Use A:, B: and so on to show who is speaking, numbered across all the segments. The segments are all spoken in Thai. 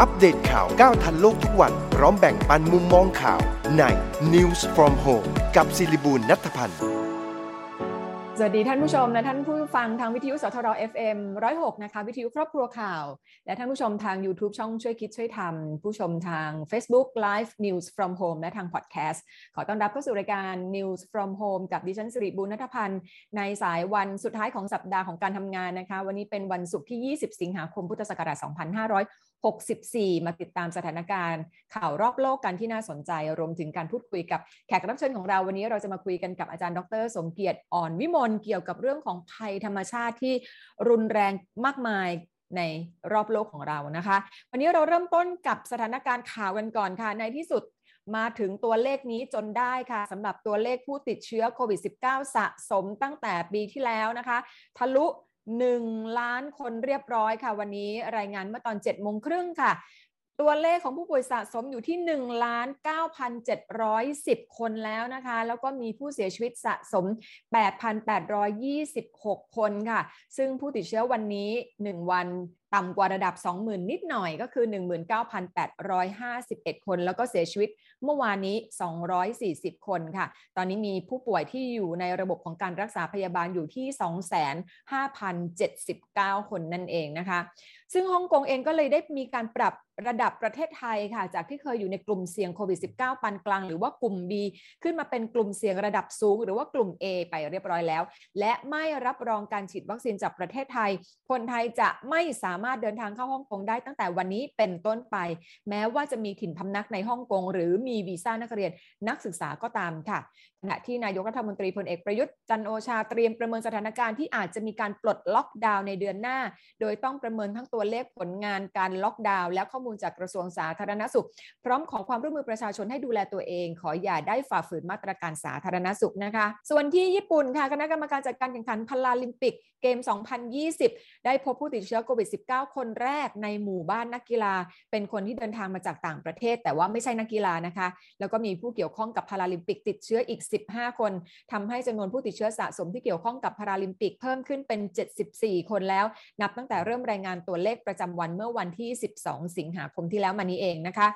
A: อัปเดตข่าวก้าวทันโลกทุกวัน พร้อมแบ่งปันมุมมองข่าวใน News from Home กับศิริบูลนัทพันธ์
B: สวัสดีท่านผู้ชมและท่านผู้ฟังทางวิทยุสทร FM 106 นะคะ วิทยุครอบครัวข่าว และท่านผู้ชมทาง YouTube ช่องช่วยคิดช่วยทำผู้ชมทาง Facebook Live News from Home และทาง Podcast ขอต้อนรับเข้าสู่รายการ News from Home กับดิฉันสิริบุญนัทพันธ์ ในสายวันสุดท้ายของสัปดาห์ของการทำงานนะคะ วันนี้เป็นวันศุกร์ที่ 20 สิงหาคมพุทธศักราช 64 มาติดตามสถานการณ์ ข่าวรอบโลกกันที่น่าสนใจ รวมถึงการพูดคุยกับแขกรับเชิญของเราวันนี้เราจะมาคุยกันกับอาจารย์ดร สมเกียรติอ่อนวิมลเกี่ยวกับเรื่องของภัยธรรมชาติที่รุนแรงมากมายในรอบโลกของเรานะคะ วันนี้เราเริ่มต้นกับสถานการณ์ข่าวกันก่อนค่ะ ในที่สุดมาถึงตัวเลขนี้จนได้ค่ะสำหรับตัวเลขผู้ติดเชื้อโควิด -19 สะสมตั้งแต่ปีที่แล้วนะคะ ทะลุ 1 ล้านคนเรียบร้อยค่ะ วันนี้รายงานเมื่อตอน7โมงครึ่งค่ะ ตัวเลขของผู้ป่วยสะสมอยู่ที่1ล้าน9,710 คนแล้วนะคะ แล้วก็มีผู้เสียชีวิตสะสม 8,826 คนค่ะ ซึ่งผู้ติดเชื้อวันนี้ 1 วันต่ำกว่าระดับ 20,000 นิดหน่อยก็คือ 19,851 คน แล้วก็เสียชีวิตเมื่อวานนี้ 240 คนค่ะ ตอนนี้มีผู้ป่วยที่อยู่ในระบบของการรักษาพยาบาลอยู่ที่ 2,5,079 คนนั่นเองนะคะ ซึ่งฮ่องกงเองก็เลยได้มีการปรับระดับประเทศไทยค่ะ จากที่เคยอยู่ในกลุ่มเสี่ยงโควิด -19 ปานกลาง หรือว่ากลุ่ม B ขึ้นมาเป็นกลุ่มเสี่ยงระดับสูง หรือว่ากลุ่ม A ไปเรียบร้อยแล้ว และไม่รับรองการฉีดวัคซีนจากประเทศไทย คนไทยจะไม่สามารถเดินทางเข้าฮ่องกงได้ตั้งแต่วันนี้เป็นต้นไป แม้ว่าจะมีถิ่นพำนักในฮ่องกงหรือมีวีซ่านักเรียนนักศึกษาก็ตามค่ะ ขณะที่นายกรัฐมนตรีพลเอกประยุทธ์จันโอชาเตรียมประเมินสถานการณ์ที่อาจจะมีการปลดล็อกดาวน์ในเดือนหน้า โดยต้องประเมินทั้งตัวเลขผลงานการล็อกดาวน์และข้อมูลจากกระทรวงสาธารณสุข พร้อมขอความร่วมมือประชาชนให้ดูแลตัวเอง ขออย่าได้ฝ่าฝืนมาตรการสาธารณสุขนะคะ ส่วนที่ญี่ปุ่นค่ะคณะกรรมการจัดการแข่งขันพาราลิมปิกเกม 2020 ได้พบผู้ติดเชื้อโควิด -19 คนแรกในหมู่บ้านนักกีฬา เป็นคนที่เดินทางมาจากต่างประเทศ แต่ว่าไม่ใช่นักกีฬานะคะ แล้วก็มีผู้เกี่ยวข้องกับพาราลิมปิกติดเชื้ออีก15 คนทำให้จำนวนผู้ติดเชื้อสะสมที่เกี่ยวข้องกับพาราลิมปิกเพิ่มขึ้นเป็น 74 คนแล้ว นับตั้งแต่เริ่มรายงานตัวเลขประจำวันเมื่อวันที่ 12 สิงหาคมที่แล้วมานี้เองนะคะ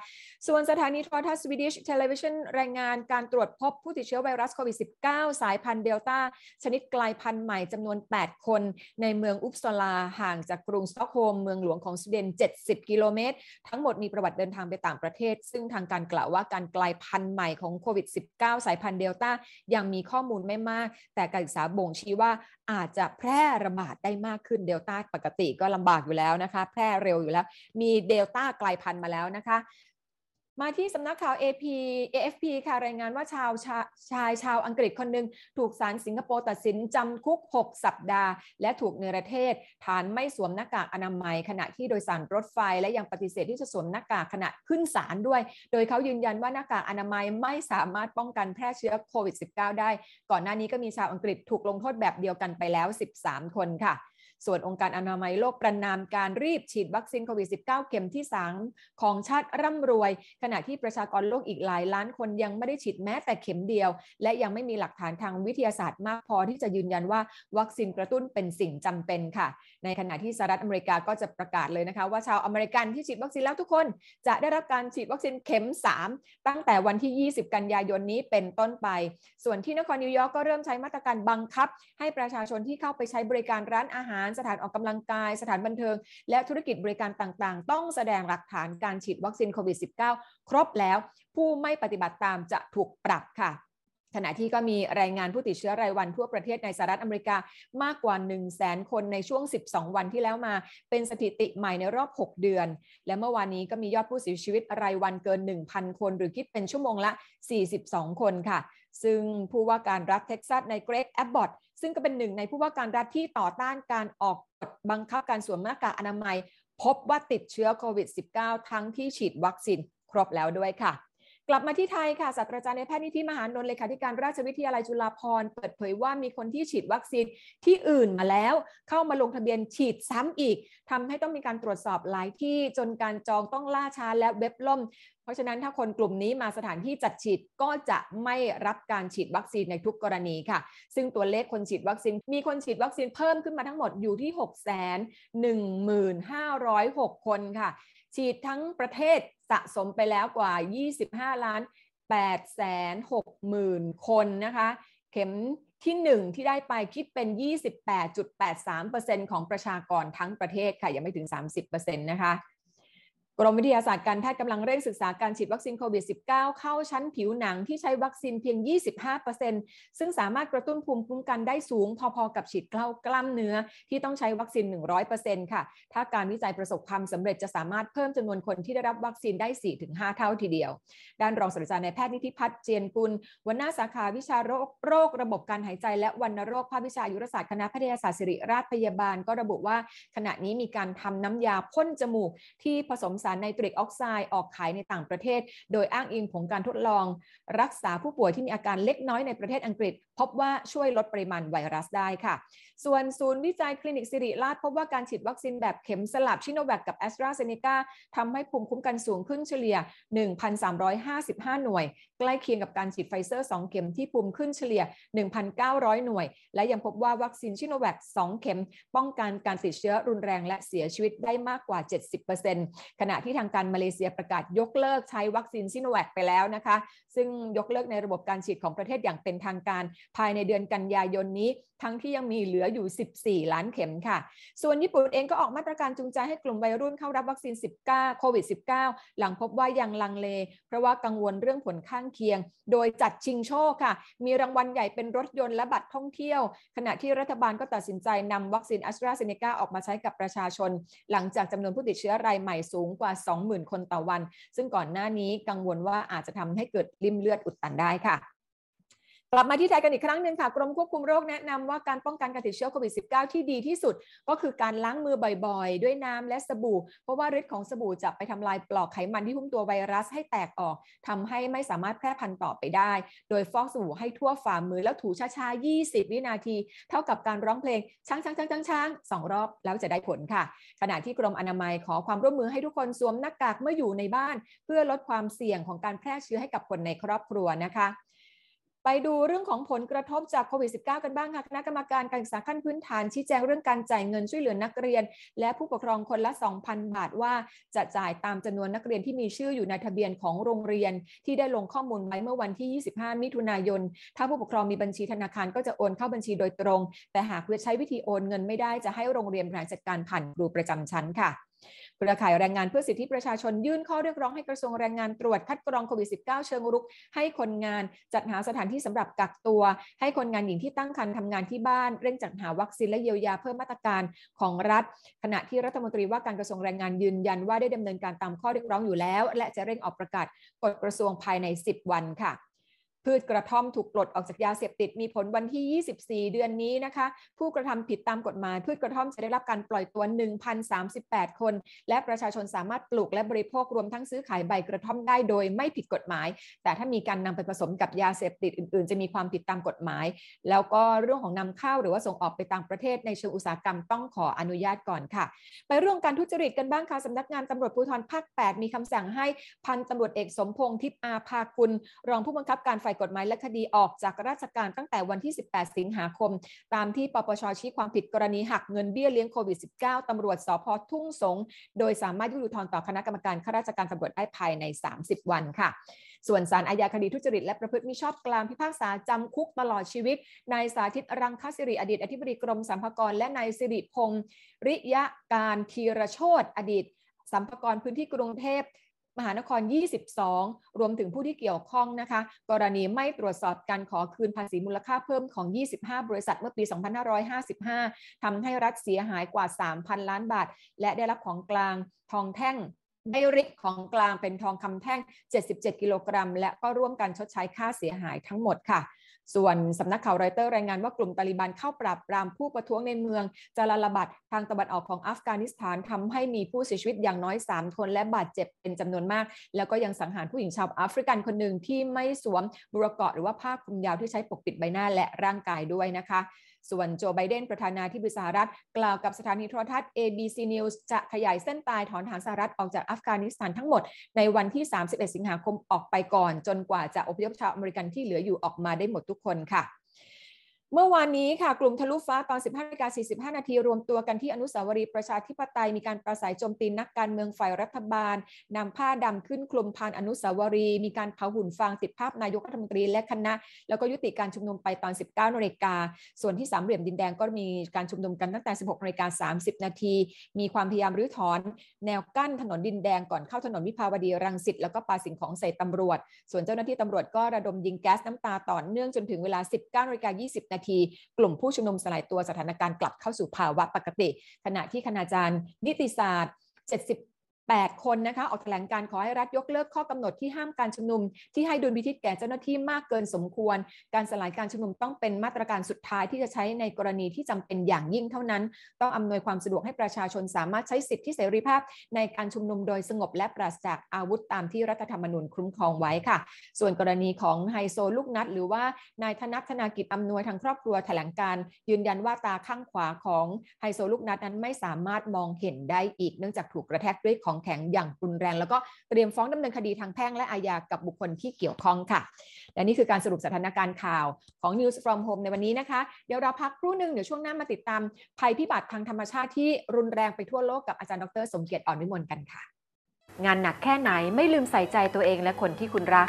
B: ส่วนสถานีโทรทัศน์ Swedish Television รายงานการตรวจพบผู้ติดเชื้อไวรัสโควิด -19 สายพันธุ์เดลต้าชนิดกลายพันธุ์ใหม่จำนวน 8 คน ในเมืองอุปสลาห่างจากกรุงสตอกโฮล์มเมืองหลวงของสวีเดน 70 กิโลเมตร ทั้งหมดมีประวัติเดินทางไปต่างประเทศ ซึ่งทางการกล่าวว่าการกลายพันธุ์ใหม่ของโควิด -19 สายพันธุ์เดลต้ายังมีข้อมูลไม่มาก แต่การศึกษาบ่งชี้ว่าอาจจะแพร่ระบาดได้มากขึ้นเดลต้าปกติก็ลำบากอยู่แล้วนะคะ แพร่เร็วอยู่แล้ว มีเดลต้ากลายพันธุ์มาแล้วนะคะ มาที่สำนักข่าว AP AFP ค่ะรายงานว่าชาวชาชายชาวอังกฤษคนหนึ่งถูกศาลสิงคโปร์ตัดสินจำคุก 6 สัปดาห์ และถูกเนรเทศ ฐานไม่สวมหน้ากากอนามัย ขณะที่โดยสารรถไฟและยังปฏิเสธที่จะสวมหน้ากากขณะขึ้นศาลด้วย โดยเขายืนยันว่าหน้ากากอนามัยไม่สามารถป้องกันแพร่เชื้อโควิด -19 ได้ ก่อนหน้านี้ก็มีชาวอังกฤษถูกลงโทษแบบเดียวกันไปแล้ว 13 คนค่ะ ส่วนองค์การอนามัยโลกประนามการรีบฉีดวัคซีนโควิด -19 เข็มที่ 3 ของชาติร่ำรวย ขณะที่ประชากรโลกอีกหลายล้านคนยังไม่ได้ฉีดแม้แต่เข็มเดียว และยังไม่มีหลักฐานทางวิทยาศาสตร์มากพอที่จะยืนยันว่าวัคซีนกระตุ้นเป็นสิ่งจำเป็นค่ะ ในขณะที่สหรัฐอเมริกาก็จะประกาศเลยนะคะ ว่าชาวอเมริกันที่ฉีดวัคซีนแล้วทุกคน จะได้รับการฉีดวัคซีนเข็ม 3 ตั้งแต่วันที่ 20 กันยายนนี้เป็นต้นไป ส่วนที่นครนิวยอร์กก็เริ่มใช้มาตรการบังคับ ให้ประชาชนที่เข้าไปใช้บริการร้านอาหารสถานออกกำลังกาย สถานบันเทิง และธุรกิจบริการต่างๆ ต้องแสดงหลักฐานการฉีดวัคซีนโควิด -19 ครบแล้ว ผู้ไม่ปฏิบัติตามจะถูกปรับค่ะขณะที่ก็มีรายงานผู้ติดเชื้อรายวันทั่วประเทศในสหรัฐอเมริกามากกว่า 1 0 0 0 0แสนคนในช่วง 12 วันที่แล้วมา เป็นสถิติใหม่ในรอบ 6 เดือน และเมื่อวานนี้ก็มียอดผู้เสียชีวิตรายวันเกิน 1,000 คน หรือคิดเป็นชั่วโมงละ 42 คนค่ะ ซึ่งผู้ว่าการรัฐเท็กซัสนายเกรกแอบบอตต์ ซึ่งก็เป็นหนึ่งในผู้ว่าการรัฐที่ต่อต้านการออกกฎบังคับการสวมหน้ากากอนามัย พบว่าติดเชื้อโควิด -19 ทั้งที่ฉีดวัคซีนครบแล้วด้วยค่ะ กลับมาที่ไทยค่ะศาสตราจารย์นายแพทย์นิธิมหานนท์เลขาธิการราชวิทยาลัยจุฬาภรณ์เปิดเผยว่ามีคนที่ฉีดวัคซีนที่อื่นมาแล้ว เข้ามาลงทะเบียนฉีดซ้ำอีกทำให้ต้องมีการตรวจสอบหลายที่จนการจองต้องล่าช้าและเว็บล่ม เพราะฉะนั้นถ้าคนกลุ่มนี้มาสถานที่จัดฉีดก็จะไม่รับการฉีดวัคซีนในทุกกรณีค่ะ ซึ่งตัวเลขคนฉีดวัคซีน มีคนฉีดวัคซีนเพิ่มขึ้นมาทั้งหมดอยู่ที่6 1 5 0 6คนค่ะ ฉีดทั้งประเทศสะสมไปแล้วกว่า 25 ล้าน8แสน6หมื่นคนนะคะ เข็มที่ 1 ที่ได้ไปคิดเป็น 28.83%ของประชากรทั้งประเทศค่ะ ยังไม่ถึง 30%นะคะ กรมวิทยาศาสตร์การแพทย์กำลังเร่งศึกษาการฉีดวัคซีนโควิด -19 เข้าชั้นผิวหนังที่ใช้วัคซีนเพียง 25%ซึ่งสามารถกระตุ้นภูมิคุ้มกันได้สูง พอๆกับฉีดเข้ากล้ามเนื้อที่ต้องใช้วัคซีน 100%ค่ะ ถ้าการวิจัยประสบความสำเร็จจะสามารถเพิ่มจำนวนคนที่ได้รับวัคซีนได้ 4-5 เท่าทีเดียว ด้านรองศาสตราจารย์นายแพทย์นิธิพัฒน์เจียรกุลหัวหน้าสาขาวิชาโรคโรคระบบการหายใจ และวัณโรคภาควิชาอายุรศาสตร์คณะแพทยศาสตร์ศิริราชพยาบาล ก็ระบุว่าขณะนี้มีการทำน้ำยาพ่นจมูกที่ผสมสารไนตริกออกไซด์ออกขายในต่างประเทศ โดยอ้างอิงผลการทดลอง รักษาผู้ป่วยที่มีอาการเล็กน้อยในประเทศอังกฤษ พบว่าช่วยลดปริมาณไวรัสได้ค่ะ ส่วนศูนย์วิจัยคลินิกศิริราชพบว่าการฉีดวัคซีนแบบเข็มสลับซิโนแวคกับแอสตราเซเนกาทำให้ภูมิคุ้มกันสูงขึ้นเฉลี่ย 1,355 หน่วย ใกล้เคียงกับการฉีดไฟเซอร์ 2 เข็มที่ภูมิขึ้นเฉลี่ย 1,900 หน่วย และยังพบว่าวัคซีนซิโนแวค2 เข็ม ป้องกันการติดเชื้อรุนแรงและเสียชีวิตได้มากกว่า 70%ขณะที่ทางการมาเลเซียประกาศยกเลิกใช้วัคซีนซิโนแวคไปแล้วนะคะ ซึ่งยกเลิกในระบบการฉีดของประเทศอย่างเป็นทางการ ภายในเดือนกันยายนนี้ ทั้งที่ยังมีเหลืออยู่่ 14 ล้านเข็มค่ะ ส่วนญี่ปุ่นเองก็ออกมาตรการจูงใจให้กลุ่มวัยรุ่นเข้ารับวัคซีน 19 โควิด -19 หลังพบว่ายังลังเล เพราะว่ากังวลเรื่องผลข้างเคียง โดยจัดชิงโชคค่ะ มีรางวัลใหญ่เป็นรถยนต์และบัตรท่องเที่ยว ขณะที่รัฐบาลก็ตัดสินใจนำวัคซีนแอสตราเซเนกาออกมาใช้กับประชาชน หลังจากจำนวนผู้ติดเชื้อรายใหม่สูงกว่า20,000 คนต่อวัน ซึ่งก่อนหน้านี้กังวลว่าอาจจะทำให้เกิดริมเลือดอุดตันได้ค่ะ กลับมาที่ไทยกันอีกครั้งหนึ่งค่ะ กรมควบคุมโรคแนะนำว่าการป้องกันการติดเชื้อโควิด -19 ที่ดีที่สุด ก็คือการล้างมือบ่อยๆ ด้วยน้ำและสบู่ เพราะว่าฤทธิ์ของสบู่จะไปทำลายปลอกไขมันที่หุ้มตัวไวรัสให้แตกออกทำให้ไม่สามารถแพร่พันธุ์ต่อไปได้ โดยฟอกสบู่ให้ทั่วฝ่ามือแล้วถูช้าๆ 20 วินาที เท่ากับการร้องเพลงช้างช้างช้างช้างช้างสองรอบแล้วจะได้ผลค่ะ ขณะที่กรมอนามัยขอความร่วมมือให้ทุกคนสวมหน้ากากเมื่ออยู่ในบ้าน เพื่อลดความเสี่ยงของการแพร่เชื้อให้กับคนในครอบครัวนะคะ ไปดูเรื่องของผลกระทบจากโควิด -19 กันบ้างค่ะ คณะกรรมการการศึกษาขั้นพื้นฐาน ชี้แจงเรื่องการจ่ายเงินช่วยเหลือนักเรียน และผู้ปกครองคนละ 2,000 บาทว่าจะจ่ายตามจำนวนนักเรียนที่มีชื่ออยู่ในทะเบียนของโรงเรียน ที่ได้ลงข้อมูลไว้เมื่อวันที่ 25 มิถุนายน ถ้าผู้ปกครองมีบัญชีธนาคารก็จะโอนเข้าบัญชีโดยตรง แต่หากใช้วิธีโอนเงินไม่ได้จะให้โรงเรียนบริหารจัดการผ่านครูประจำชั้นค่ะ เครือข่ายแรงงานเพื่อสิทธิประชาชนยื่นข้อเรียกร้องให้กระทรวงแรงงานตรวจคัดกรองโควิด -19 เชิงรุก ให้คนงานจัดหาสถานที่สำหรับกักตัว ให้คนงานหญิงที่ตั้งครรภ์ทำงานที่บ้าน เร่งจัดหาวัคซีนและเยียวยาเพิ่มมาตรการของรัฐ ขณะที่รัฐมนตรีว่าการกระทรวงแรงงานยืนยันว่าได้ดำเนินการตามข้อเรียกร้องอยู่แล้ว และจะเร่งออกประกาศกฎกระทรวงภายใน 10 วันค่ะ พืชกระท่อมถูกปลดออกจากยาเสพติดมีผลวันที่ 24 เดือนนี้นะคะ ผู้กระทำผิดตามกฎหมาย พืชกระท่อมจะได้รับการปล่อยตัว 1,038 คน และประชาชนสามารถปลูกและบริโภครวมทั้งซื้อขายใบกระท่อมได้โดยไม่ผิดกฎหมาย แต่ถ้ามีการนำไปผสมกับยาเสพติดอื่น ๆ จะมีความผิดตามกฎหมาย แล้วก็เรื่องของนำเข้าหรือว่าส่งออกไปต่างประเทศในเชิงอุตสาหกรรมต้องขออนุญาตก่อนค่ะ ไปเรื่องการทุจริตกันบ้างค่ะสำนักงานตำรวจภูธรภาค 8 มีคำสั่งให้พันตำรวจเอกสมพงษ์ทิพย์อาภากุลรองผู้บังคับการฝ่ายกฎหมายและคดีออกจากราชการตั้งแต่วันที่ 18 สิงหาคม ตามที่ปปชชี้ความผิดกรณีหักเงินเบี้ยเลี้ยงโควิด -19 ตำรวจสพทุ่งสง โดยสามารถยื่นอุทธรณ์ต่อคณะกรรมการข้าราชการตำรวจได้ภายใน 30 วันค่ะ ส่วนสารอาญาคดีทุจริตและประพฤติมิชอบกลางพิพากษาจำคุกตลอดชีวิตนายสาธิตรังคสิริอดีตอธิบดีกรมสรรพากรและนายสิริพงศ์ริยะการธีรโชตอดีตสัมภากรพื้นที่กรุงเทพ มหานคร 22 รวมถึงผู้ที่เกี่ยวข้องนะคะ กรณีไม่ตรวจสอบการขอคืนภาษีมูลค่าเพิ่มของ 25 บริษัทเมื่อปี 2555ทำให้รัฐเสียหายกว่า 3,000 ล้านบาท และได้รับของกลางทองแท่งได้ริกของกลางเป็นทองคำแท่ง 77 กิโลกรัม และก็ร่วมกันชดใช้ค่าเสียหายทั้งหมดค่ะ ส่วนสำนักข่าวรอยเตอร์รายงานว่ากลุ่มตาลิบันเข้าปราบปรามผู้ประท้วงในเมืองจาลาลาบัดทางตะวันออกของอัฟกานิสถานทำให้มีผู้เสียชีวิตอย่างน้อย 3 คน และบาดเจ็บเป็นจำนวนมาก แล้วก็ยังสังหารผู้หญิงชาวแอฟริกันคนหนึ่งที่ไม่สวมบุรเกะหรือว่าผ้าคลุมยาวที่ใช้ปกปิดใบหน้าและร่างกายด้วยนะคะ ส่วนโจไบเดนประธานาธิบดีสหรัฐ กล่าวกับสถานีโทรทัศน์ ABC News จะขยายเส้นตายถอนทหารสหรัฐออกจากอัฟกานิสถานทั้งหมด ในวันที่ 31 สิงหาคมออกไปก่อน จนกว่าจะอพยพชาวอเมริกันที่เหลืออยู่ออกมาได้หมดทุกคนค่ะ เมื่อวานนี้ค่ะกลุ่มทะลุฟ้าตอน 15นาฬิกา 45 นาทีรวมตัวกันที่อนุสาวรีย์ประชาธิปไตยมีการปราศรัยโจมตีนักการเมืองฝ่ายรัฐบาลนำผ้าดำขึ้นคลุมพานอนุสาวรีย์มีการเผาหุ่นฟางติดภาพนายกรัฐมนตรีและคณะ แล้วก็ยุติการชุมนุมไปตอน 19นาฬิกาส่วนที่สามเหลี่ยมดินแดงก็มีการชุมนุมกันตั้งแต่ 16นาฬิกา30 นาทีมีความพยายามรื้อถอน แนวกั้นถนนดินแดงก่อนเข้าถนนวิภาวดีรังสิตแล้วก็ปาสิ่งของใส่ตำรวจ ส่วนเจ้าหน้าที่ตำรวจก็ระดมยิงแก๊สน้ำตาต่อเนื่องจนถึงเวลา 19นาฬิกา20นาที กลุ่มผู้ชุมนุมสลายตัวสถานการณ์กลับเข้าสู่ภาวะปกติ ขณะที่คณาจารย์นิติศาสตร์ 70 8 คนนะคะออกแถลงการขอให้รัฐยกเลิกข้อกำหนดที่ห้ามการชุมนุม ที่ให้ดุลพินิจแก่เจ้าหน้าที่มากเกินสมควร การสลายการชุมนุมต้องเป็นมาตรการสุดท้ายที่จะใช้ในกรณีที่จำเป็นอย่างยิ่งเท่านั้น ต้องอำนวยความสะดวกให้ประชาชนสามารถใช้สิทธิเสรีภาพ ในการชุมนุมโดยสงบและปราศจากอาวุธตามที่รัฐธรรมนูญคุ้มครองไว้ค่ะ ส่วนกรณีของไฮโซลูกนัด หรือว่านายธนัทธนากิจอำนวยทางครอบครัวแถลงการ ยืนยันว่าตาข้างขวาของไฮโซลูกนัดนั้นไม่สามารถมองเห็นได้อีกเนื่องจากถูกกระแทกด้วยของแข็งอย่างรุนแรง แล้วก็เตรียมฟ้องดำเนินคดีทางแพ่งและอาญากับบุคคลที่เกี่ยวข้องค่ะ และนี่คือการสรุปสถานการณ์ข่าวของ News from Home ในวันนี้นะคะ เดี๋ยวเราพักครู่หนึ่งเดี๋ยวช่วงหน้ามาติดตามภัยพิบัติทางธรรมชาติที่รุนแรงไปทั่วโลกกับอาจารย์ดร สมเกียรติอ่อนวิมลกันค่ะ
C: งานหนักแค่ไหนไม่ลืมใส่ใจตัวเองและคนที่คุณรัก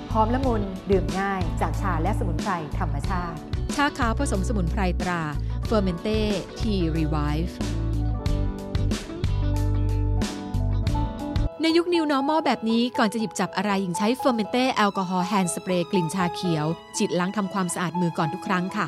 C: หอมละมุนดื่มง่าย จากชาและสมุนไพรธรรมชาติ
D: ชาขาวผสมสมุนไพรตราเฟอร์เมนเต้ Tea Revive ในยุค New Normal แบบนี้ก่อนจะหยิบจับอะไรยิ่งใช้เฟอร์เมนเต้แอลกอฮอล์ hand spray กลิ่นชาเขียว ฉีดล้างทำความสะอาดมือก่อนทุกครั้งค่ะ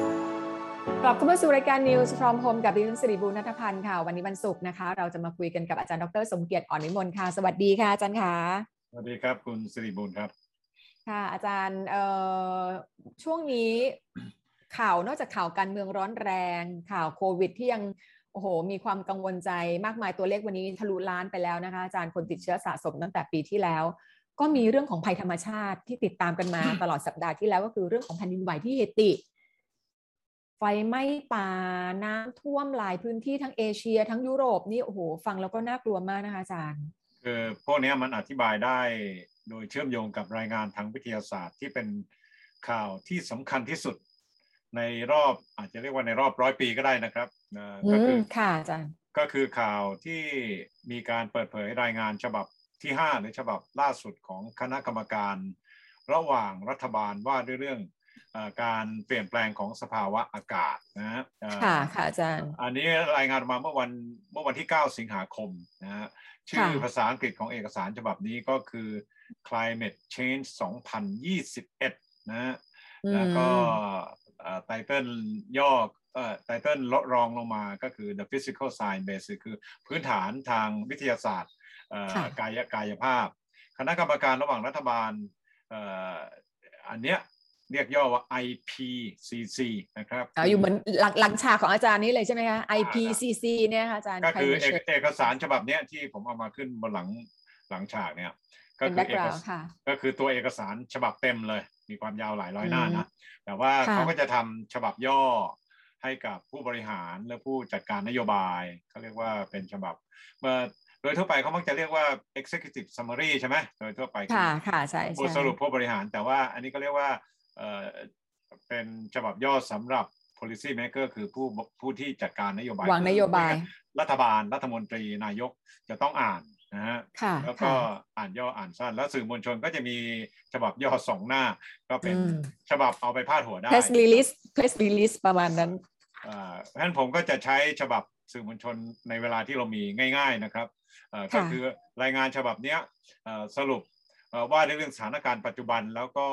B: กลับเข้ามาสู่รายการ News from Home กับดิฉันสิริบูรณัฐพันธ์ค่ะ วันนี้วันศุกร์นะคะ เราจะมาคุยกันกับอาจารย์ดรสมเกียรติอ่อนวิมลค่ะ สวัสดีค่ะอาจารย์ค่ะ
E: สวัสดีครับคุณสิริบุญครับ
B: ค่ะอาจารย์เอ่อช่วงนี้ข่าวนอกจากข่าวการเมืองร้อนแรงข่าวโควิดที่ยังโอ้โห มีความกังวลใจมากมายตัวเลขวันนี้ทะลุล้านไปแล้วนะคะอาจารย์คนติดเชื้อสะสมตั้งแต่ปีที่แล้ว ก็มีเรื่องของภัยธรรมชาติที่ติดตามกันมาตลอดสัปดาห์ที่แล้วก็คือเรื่องของแผ่นดินไหวที่เฮติ ไฟไหม้ป่าน้ำท่วมหลายพื้นที่ทั้งเอเชีย ทั้งยุโรปนี่โอ้โหฟังแล้วก็น่ากลัวมากนะคะอาจารย์
E: คือพวกเนี้ยมันอธิบายได้โดยเชื่อมโยงกับรายงานทางวิทยาศาสตร์ที่เป็นข่าวที่สำคัญที่สุด ในรอบอาจจะเรียกว่าในรอบร้อยปีก็ได้นะครับนะ
B: อื
E: ก็คื
B: ม
E: อ
B: ค่ะอาจารย์
E: ก็คือข่าวที่มีการเปิดเผยรายงานฉบับที่ 5 หรือฉบับล่าสุดของคณะกรรมการ ระหว่างรัฐบาลว่าด้วยเรื่องเออ การเปลี่ยนแปลงของสภาวะอากาศนะฮะเอ่อ
B: ค่ะค่ะอาจารย์
E: อันนี้รายงานออกมาเมื่อวันเมื่อวันที่ 9 สิงหาคมนะฮะชื่อ
B: ค่ะ
E: ภาษาอังกฤษของเอกสารฉบับนี้ก็คือ climate change 2021นะฮะแล้วก็ไตเติลย่อเอ่อไตเติลลดรองลงมาก็คือ the physical science basic คือพื้นฐานทางวิทยาศาสตร์เอ่อ
B: ค่ะ
E: กายกายภาพ คณะกรรมการระหว่างรัฐบาลเอ่ออันเนี้ย เรียกย่อว่า IPCC นะครับ
B: เอาอยู่เหมือนหลังหลังฉากของอาจารย์นี้เลยใช่ไหมคะ IPCC เนี่ยค่ะอาจารย์
E: ก็คือเอก
B: Climate Change
E: เอกสารฉบับเนี้ยที่ผมเอามาขึ้นบนหลังหลังฉากเนี่ยก็
B: เป็น
E: คือเอก
B: background
E: สาร
B: ค่ะ
E: ก็คือตัวเอกสารฉบับเต็มเลย มีความยาวหลายร้อยหน้า
B: อืม
E: นะแต่ว่า
B: ค่ะ
E: เขาก็จะทำฉบับย่อให้กับผู้บริหารและผู้จัดการนโยบายเขาเรียกว่าเป็นฉบับเมื่อโดยทั่วไปเขามักจะเรียกว่า executive summary ใช่ไหมโดยทั่วไปอ
B: ค่ะค่ะใช่
E: บท
B: ใช่
E: สรุปผู้บริหารแต่ว่าอันนี้ก็เรียกว่า เอ่อเป็นฉบับย่อสำหรับ policy maker คือผู้ผู้ที่จัดการนโยบายวา
B: งนโยบาย
E: รัฐบาลรัฐมนตรีนายกจะต้องอ่านนะฮะ
B: ค่ะ
E: แล้วก็
B: ค่ะ
E: อ่านย่ออ่านสั้น แล้วสื่อมวลชนก็จะมีฉบับย่อสองหน้า ก็เป็น
B: อืม
E: ฉบับเอาไปพาดหัวได้
B: press release press release ประมาณนั้น
E: อ่าเพราะฉะนั้นผมก็จะใช้ฉบับสื่อมวลชนในเวลาที่เรามีง่าย ๆนะครับเอ่อก็
B: ค่ะ
E: คือรายงานฉบับเนี้ยเอ่อสรุปเอ่อ ว่าในเรื่องสถานการณ์ปัจจุบัน แล้วก็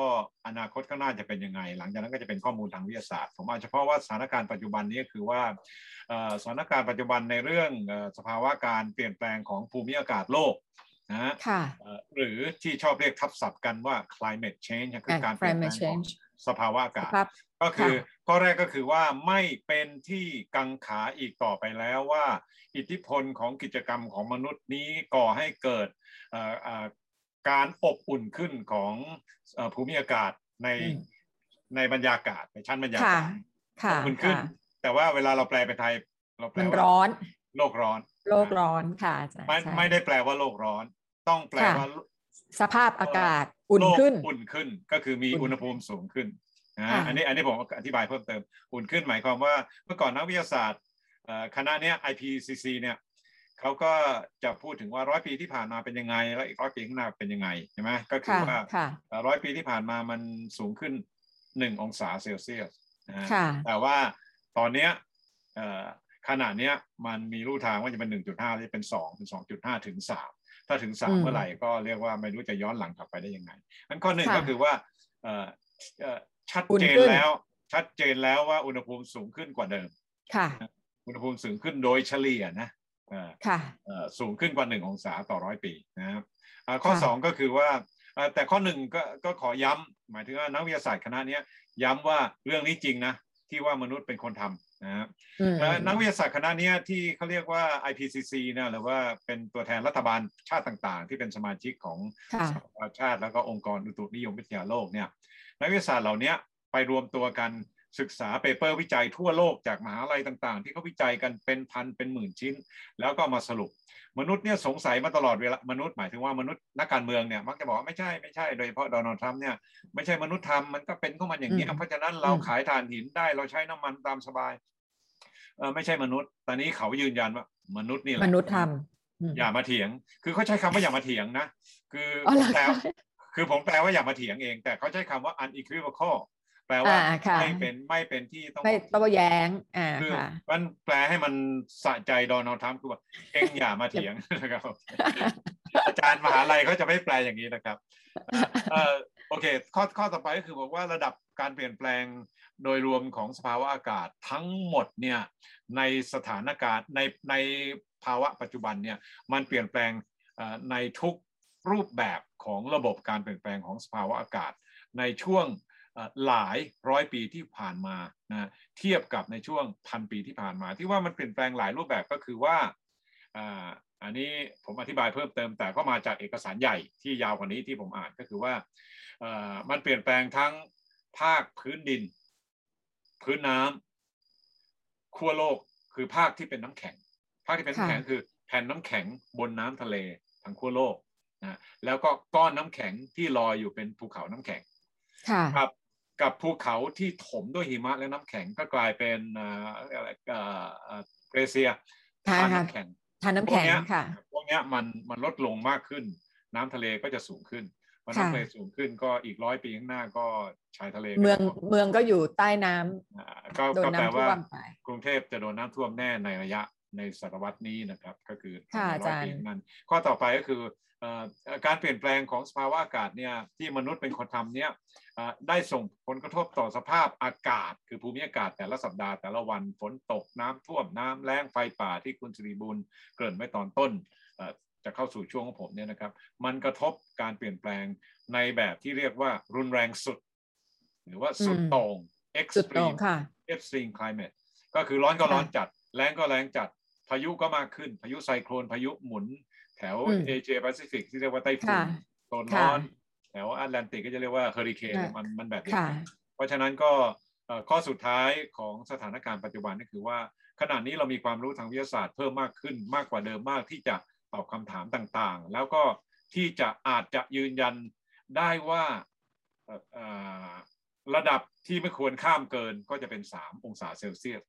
E: อนาคตข้างหน้าจะเป็นยังไง หลังจากนั้นก็จะเป็นข้อมูลทางวิทยาศาสตร์ ผมเอาเฉพาะว่าสถานการณ์ปัจจุบันนี้ก็คือว่าเอ่อสถานการณ์ปัจจุบันในเรื่องเอ่อสภาวะการเปลี่ยนแปลงของภูมิอากาศโลกนะฮะ
B: ค่ะ
E: เอ่อหรือที่ชอบเรียกทับศัพท์กันว่า climate change คือการเปลี่ยนแปล
B: climate
E: งของ
B: change
E: สภาวะอา
B: ส
E: กาศ
B: ภาพ
E: ก็คือ
B: ค่ะ
E: ข้อแรกก็คือว่าไม่เป็นที่กังขาอีกต่อไปแล้วว่า อิทธิพลของกิจกรรมของมนุษย์นี้ก่อให้เกิดเอ่อเอ่อ การอบอุ่นขึ้นของเอ่อภูมิอากาศใน
B: อืม
E: ในบรรยากาศในชั้นบรรยา
B: ค่ะ
E: กาศ
B: ค่ะ
E: อบอุ่นขึ้น
B: ค่ะ
E: แต่ว่าเวลาเราแปลเป็นไทย เราแปล
B: มัน
E: ว่า
B: ร้อน
E: โลกร้อน
B: โลกร้อนค่ะอาจารย์
E: ไม่
B: ใช่
E: ไม่ได้แปลว่าโลกร้อน ต้องแปล
B: ค่ะ
E: ว่า
B: สภาพอากาศอุ่น
E: โลก
B: ขึ้น
E: อุ่นขึ้นก็คือมี
B: อุ่น
E: อุณหภูมิสูงขึ้นนะ
B: ค่ะ
E: อันนี้อันนี้ผมอธิบายเพิ่มเติม อุ่นขึ้นหมายความว่าเมื่อก่อนนักวิทยาศาสตร์เอ่อคณะเนี้ย IPCC เนี่ย เขาก็จะพูดถึงว่าร้อยปีที่ผ่านมาเป็นยังไง แล้วอีกร้อยปีข้างหน้าเป็นยังไงใช่ไหมก็คือ
B: ค่ะ
E: ว่า
B: ค่ะ
E: ร้อยปีที่ผ่านมามันสูงขึ้นหนึ่งองศาเซลเซียสนะฮะ
B: ค่ะ
E: แต่ว่าตอนเนี้ยเอ่อขนาดเนี้ยมันมีรูทางว่าจะเป็น1.5หรือจะเป็น2เป็น2.5ถึง3ถ้าถึง
B: อืม
E: 3เมื่อไหร่ก็เรียกว่าไม่รู้จะย้อนหลังกลับไปได้ยังไงอันข้อหนึ่ง
B: ค่ะ
E: ก็คือว่าเอ่อเอ่อชัด
B: อุ่น
E: เจน
B: ขึ้น
E: แล้ว ชัดเจนแล้วว่าอุณหภูมิสูงขึ้นกว่าเดิม
B: ค่ะ
E: อุณหภูมิสูงขึ้นโดยเฉลี่ยนะเอ่อ
B: ค่ะ
E: เอ่อ สูงขึ้นกว่า1องศาต่อร้อยปีนะครับอ่าข้อ
B: ค่ะ
E: 2ก็คือว่าอ่าแต่ข้อหนึ่งก็ก็ขอย้ำหมายถึงว่านักวิทยาศาสตร์คณะเนี้ยย้ำว่าเรื่องนี้จริงนะที่ว่ามนุษย์เป็นคนทำนะครับ
B: อืม
E: เอ่อนักวิทยาศาสตร์คณะเนี้ยที่เขาเรียกว่า IPCC นะหรือว่าเป็นตัวแทนรัฐบาลชาติต่างๆ ที่เป็นสมาชิกของ
B: ค่ะ
E: สหประชาชาติแล้วก็องค์กรอุตุนิยมวิทยาโลกเนี่ยนักวิทยาศาสตร์เหล่านี้ไปรวมตัวกัน ศึกษา paper วิจัยทั่วโลกจากมหาลัยต่างๆ ที่เขาวิจัยกันเป็นพันเป็นหมื่นชิ้น แล้วก็มาสรุป มนุษย์เนี่ยสงสัยมาตลอดเวลามนุษย์หมายถึงว่ามนุษย์นักการเมืองเนี่ยมักจะบอกว่าไม่ใช่ไม่ใช่โดยเฉพาะโดนัลด์ทรัมป์เนี่ยไม่ใช่มนุษย์ทำมันก็เป็นของมันอย่างนี้ย
B: อืม
E: เพราะฉะนั้นเรา
B: อืม
E: ขายถ่านหินได้เราใช้น้ำมันตามสบายเออไม่ใช่มนุษย์ตอนนี้เขายืนยันว่ามนุษย์นี่แหละ
B: มนุษย์ทำอืม
E: อย่ามาเถียง คือเขาใช้คำว่าอย่ามาเถียงนะ คือ
B: อ๋อ
E: ผ
B: เหร
E: ม
B: อ
E: แปล
B: คะ
E: คือผมแปลว่าอย่ามาเถียงเอง แต่เขาใช้คำว่า unequivocal แปลว่า
B: อ่าค่ะ
E: ไม่เป็นไม่เป็นที่ต้อง
B: ไม่โต้แย้งอ่า
E: คือ
B: ค่ะ
E: มันแปลให้มันสะใจโดนัลด์ทรัมป์คือว่าเองอย่ามาเถียงนะครับอาจารย์มหาลัยเขาจะไม่แปลอย่างนี้นะครับเอ่อโอเค ข้อข้อต่อไปก็คือบอกว่าระดับการเปลี่ยนแปลงโดยรวมของสภาวะอากาศทั้งหมดเนี่ยในสถานการณ์ในในภาวะปัจจุบันเนี่ยมันเปลี่ยนแปลงเอ่อในทุกรูปแบบของระบบการเปลี่ยนแปลงของสภาวะอากาศ ในช่วงเอ่อ หลายร้อยปีที่ผ่านมานะเทียบกับในช่วงพันปีที่ผ่านมา ที่ว่ามันเปลี่ยนแปลงหลายรูปแบบก็คือว่าอ่าอันนี้ผมอธิบายเพิ่มเติมแต่ก็มาจากเอกสารใหญ่ที่ยาวกว่านี้ที่ผมอ่านก็คือว่าเอ่อมันเปลี่ยนแปลงทั้งภาคพื้นดิน พื้นน้ำขั้วโลกคือภาคที่เป็นน้ำแข็ง ภาคที่เป็นน้ำแข็ง
B: ค่ะ
E: คือแผ่นน้ำแข็งบนน้ำทะเลทั้งขั้วโลกนะแล้วก็ก้อนน้ำแข็งที่ลอยอยู่เป็นภูเขาน้ำแข็ง
B: ค่ะ
E: กับ กับภูเขาที่ถมด้วยหิมะและน้ำแข็งก็กลายเป็นเอ่ออะไรเอ่อเอ่อเกรเซีย
B: ค่ะ
E: ทาน
B: ค่ะ
E: น้ำแข็ง
B: ทานน้ำแข็ง
E: พวกเนี้ย
B: ค่ะ
E: พวกเนี้ยมันมันลดลงมากขึ้น น้ำทะเลก็จะสูงขึ้นพอ
B: ค่ะ
E: น้ำทะเลสูงขึ้นก็อีกร้อยปีข้างหน้าก็ชายทะเลก็
B: เมือง
E: จะท่วม
B: เมืองก็อยู่ใต้น้ำ
E: อ่าก็
B: โดน
E: ก็แปล
B: น้ำท่
E: ว่า
B: วมไป
E: กรุงเทพจะโดนน้ำท่วมแน่ในระยะ ในศตวรรษนี้นะครับ ก็คือ
B: ค่ะ
E: ใน
B: อาจารย์
E: ปีข้างนั้นข้อต่อไปก็คือเอ่อการเปลี่ยนแปลงของสภาวะอากาศเนี่ยที่มนุษย์เป็นคนทำเนี่ยเอ่อได้ส่งผลกระทบต่อสภาพอากาศ คือภูมิอากาศแต่ละสัปดาห์แต่ละวันฝนตกน้ำท่วมน้ำแล้งไฟป่าที่คุณสิริบุญเกริ่นไว้ตอนต้นเอ่อจะเข้าสู่ช่วงของผมเนี่ยนะครับ มันกระทบการเปลี่ยนแปลงในแบบที่เรียกว่ารุนแรงสุด หรือว่าสุด
B: อืม
E: โต่ง
B: สุดโต่ง
E: extreme
B: ค่ะ
E: extreme climate ก็คือร้อนก็ร้อน
B: ค่ะ
E: จัดแรงก็แรงจัด พายุก็มากขึ้นพายุไซโคลนพายุหมุน แถว
B: อืม
E: เอเชียแปซิฟิกที่เรียกว่าไต้ฝุ่น
B: ค่ะ
E: โซนร้อน แถวแอตแลนติกก็จะเรียกว่าเฮอริเคน
B: ค่ะ
E: มันมันแบบนี้
B: ค่ะ
E: เพราะฉะนั้นก็เอ่อข้อสุดท้ายของสถานการณ์ปัจจุบันก็คือว่าขณะนี้เรามีความรู้ทางวิทยาศาสตร์เพิ่มมากขึ้นมากกว่าเดิมมากที่จะตอบคำถามต่างๆ แล้วก็ที่จะอาจจะยืนยันได้ว่าเอ่อเอ่อระดับที่ไม่ควรข้ามเกินก็จะเป็น 3 องศาเซลเซียส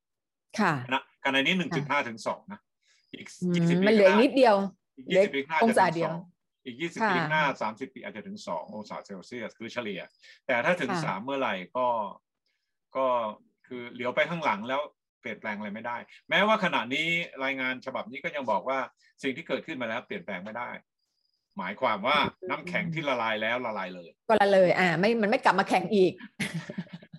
B: ค่ะ
E: นะขณะนี้1.5ถึง2นะอีก
B: อืม
E: 20ปี
B: มันเหลืออีกนิดเดียว
E: อีก
B: เหลือ
E: 20ปีข้างหน้า
B: อง
E: จะ
B: ศา
E: ถึง
B: เดียว
E: สองอีก20
B: ค่ะ
E: ปีข้างหน้า30ปีอาจจะถึง2องศาเซลเซียสคือเฉลี่ย แต่ถ้าถึง
B: ค่ะ
E: 3เมื่อไหร่ก็ก็คือเหลียวไปข้างหลังแล้วเปลี่ยนแปลงอะไรไม่ได้ แม้ว่าขณะนี้รายงานฉบับนี้ก็ยังบอกว่าสิ่งที่เกิดขึ้นมาแล้วเปลี่ยนแปลงไม่ได้ หมายความว่าน้ำแข็งที่ละลายแล้วละลายเลย
B: ก็ละเลย อ่า ไม่มันไม่กลับมาแข่งอีก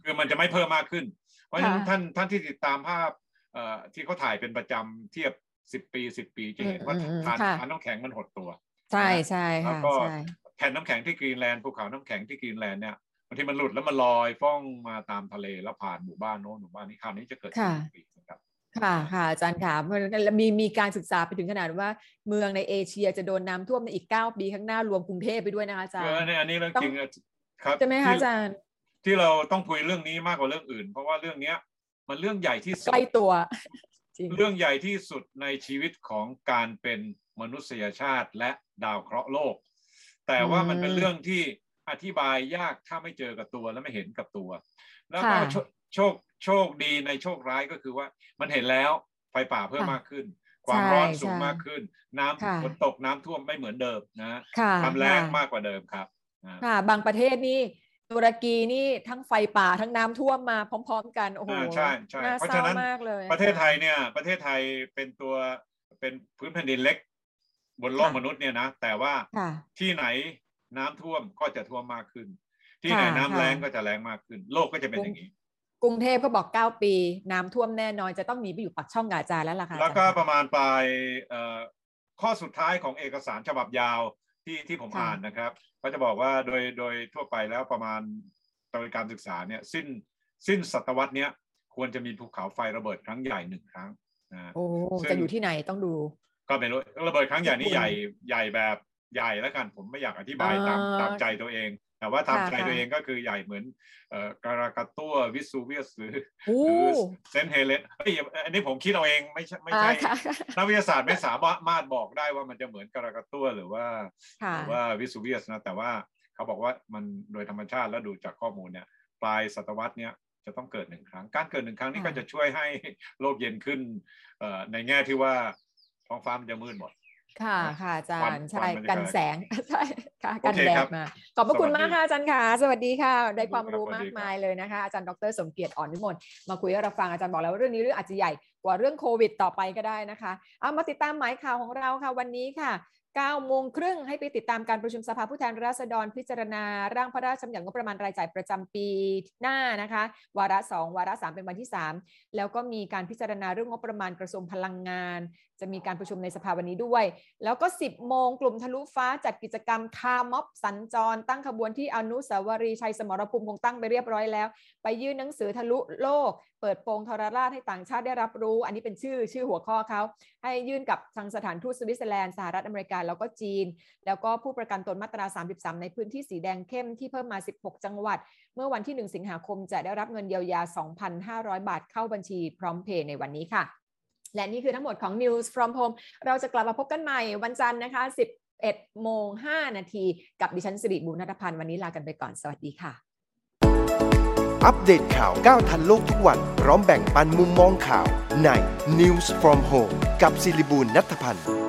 E: คือมันจะไม่เพิ่มมากขึ้น เพราะฉะนั้น
B: ค่ะ
E: ท่านท่านที่ติดตามภาพเอ่อที่เขาถ่ายเป็นประจำเทียบสิบปีสิบปีจะเห็นว่า
B: อืมอืม
E: ฐาน
B: ค่ะ
E: ฐานน้ำแข็งมันหดตัว
B: ใช่ใช่
E: แล้ว
B: ค่ะ
E: ก็
B: ใช่
E: แผ่นน้ำแข็งที่กรีนแลนด์ภูเขาน้ำแข็งที่กรีนแลนด์เนี่ยบางทีมันหลุดแล้วมันลอยฟ้องมาตามทะเลแล้วผ่านหมู่บ้านโน้นหมู่บ้านนี้คราวนี้จะเกิดขึ้นทุกปีนะครับ
B: ค่ะค่ะอาจารย์ค่ะเพราะฉะนั้นมีมีการศึกษาไปถึงขนาดว่าเมืองในเอเชียจะโดนน้ำท่วมในอีก 9 ปีข้างหน้ารวมกรุงเทพไปด้วยนะคะอาจาร
E: เอ
B: ย์
E: อในอันนี้เรื่อง
B: ต้อง
E: จริงครับ
B: ใช่ไหมคะ
E: ที่
B: อาจารย์
E: ที่เราต้องคุยเรื่องนี้มากกว่าเรื่องอื่น เพราะว่าเรื่องเนี้ย มันเรื่องใหญ่ที่สุ
B: ใก
E: ด
B: ล้ตัวจริง
E: เรื่องใหญ่ที่สุดในชีวิตของการเป็นมนุษยชาติและดาวเคราะห์โลก แต่ว่ามันเป็นเรื่องที่อธิบายยากถ้าไม่เจอกับตัวและไม่เห็นกับตัว แล้วก็
B: ค่ะ
E: โชโชคโชคดีในโชคร้ายก็คือว่ามันเห็นแล้วไฟป่าเพิ่ม
B: ค่ะ
E: มากขึ้น ความ
B: ใช่
E: ร้อนสูง
B: ใช่
E: มากขึ้น น้
B: ค่ะำ
E: ฝนตกน้ำท่วมไม่เหมือนเดิมนะ
B: ค่ะ
E: ความแรง
B: ค่ะ
E: มากกว่าเดิมครับนะ
B: ค่ะบางประเทศนี่ ตุรกีนี่ทั้งไฟป่าทั้งน้ำท่วมมาพร้อม ๆ กันโอ้โห
E: อ่าใช่ใช่
B: น่า
E: เพราะ
B: เศ
E: ฉะ
B: ร้า
E: นั้น
B: มากเลย
E: ประเทศไทยเนี่ย ประเทศไทยเป็นตัวเป็นพื้นแผ่นดินเล็ก บนโลกมนุษย์เนี่ยนะแต่ว่า
B: ค่ะ
E: ที่ไหนน้ำท่วมก็จะท่วมมากขึ้น ที่ไหน
B: ค่ะ
E: น้ำแรง
B: ค่ะ
E: ก็จะแรงมากขึ้น โลกก็จะเป็นอย่างนี้
B: กรุงเทพก็บอก 9 ปี น้ำท่วมแน่นอนจะต้องหนีไปอยู่ปักช่องกบอาจารย์แล้วล่ะค่ะ
E: แล้วก็
B: อาจารย์
E: ประมาณปลายเอ่อข้อสุดท้ายของเอกสารฉบับยาว ที่ที่ผม
B: ค่ะ
E: อ่านนะครับก็จะบอกว่าโดยโดยทั่วไปแล้วประมาณโดยการศึกษาเนี่ยสิ้นสิ้นศตวรรษเนี้ยควรจะมีภูเขาไฟระเบิดครั้งใหญ่หนึ่งครั้งนะ
B: โอ้
E: ซึ่ง
B: จะอยู่ที่ไหนต้องดู
E: ก็เป็นระเบิดครั้งใหญ่นี้
B: ญี่ปุ่น
E: ใหญ่ใหญ่แบบใหญ่แล้วกันผมไม่อยากอธิบายตาม
B: อ่า
E: ตามใจตัวเอง แต่ว่าตาม
B: ค่ะ
E: ใจตัว
B: ค่ะ
E: เองก็คือใหญ่เหมือนเอ่อกรากะตัววิสุเวียสหรือ
B: โอ้
E: หรือเซนต์เฮเลนเฮ้ยอันนี้ผมคิดเอาเองไม่ใช่ไม่
B: อ่า
E: ใช่
B: ค่ะ
E: นักวิทยาศาสตร์ไม่สามารถบอกได้ว่ามันจะเหมือนการากาตัวหรือว่า
B: ค่ะ
E: หรือว่าวิสูเวียสนะแต่ว่าเขาบอกว่ามันโดยธรรมชาติแล้วดูจากข้อมูลเนี่ยปลายศตวรรษเนี้ยจะต้องเกิดหนึ่งครั้ง การเกิดหนึ่งครั้งนี่
B: ค่ะ
E: ก็จะช่วยให้โลกเย็นขึ้นเอ่อในแง่ที่ว่าท้องฟ้ามันจะมืดหมด
B: ค่ะค่ะอาจา
E: วั
B: ร
E: น
B: ย์ใช่
E: วันมันจะ
B: กัน
E: เกิด
B: แสงใช่ค่ะกัน
E: โอเค
B: แด
E: ครั
B: ด
E: บ
B: มาขอบพระคุณ
E: สวัสดี
B: มากค่ะอาจารย์ค่ะ สวัสดีค่ะ ได้ความรู้
E: สวั
B: มา
E: สดี
B: ก
E: ครับ
B: มายเลยนะคะ อาจารย์ดรสมเกียรติอ่อนวิมลมาคุยให้เราฟังอาจารย์บอกแล้วว่าเรื่องนี้เรื่องอาจจะใหญ่กว่าเรื่องโควิดต่อไปก็ได้นะคะเอามาติดตามหมายข่าวของเราค่ะวันนี้ค่ะ9โมงครึ่งให้ไปติดตามการประชุมสภาผู้แทนราษฎรพิจารณา ร่างพระราชบัญญัติงบประมาณรายจ่ายประจำปีหน้านะคะ วาระ 2 วาระ 3 เป็นวันที่ 3 แล้วก็มีการพิจารณาเรื่องงบประมาณกระทรวงพลังงาน จะมีการประชุมในสภาวันนี้ด้วย แล้วก็ 10 โมงกลุ่มทะลุฟ้าจัดกิจกรรมคารม็อบสัญจร ตั้งขบวนที่อนุสาวรีย์ชัยสมรภูมิคงตั้งไปเรียบร้อยแล้ว ไปยื่นหนังสือทะลุโลก เปิดโปงทรราชให้ต่างชาติได้รับรู้ อันนี้เป็นชื่อชื่อหัวข้อเขา ให้ยื่นกับทางสถานทูตสวิตเซอร์แลนด์สหรัฐอเมริกาแล้วก็จีน แล้วก็ผู้ประกันตนมาตรา 33 ในพื้นที่สีแดงเข้มที่เพิ่มมา 16 จังหวัด เมื่อวันที่ 1 สิงหาคมจะได้รับเงินเยียวยา 2,500 บาทเข้าบัญชีพร้อมเพย์ในวันนี้ค่ะ และนี่คือทั้งหมดของ News from Home เราจะกลับมาพบกันใหม่วันจันทร์นะคะ 11โมง5นาทีกับดิฉันสิริบุญนัทพันธ์วันนี้ลากันไปก่อนสวัสดีค่ะ
A: อัปเดตข่าวก้าวทันโลกทุกวัน พร้อมแบ่งปันมุมมองข่าวใน News from Home กับสิริบูลนัทพันธ์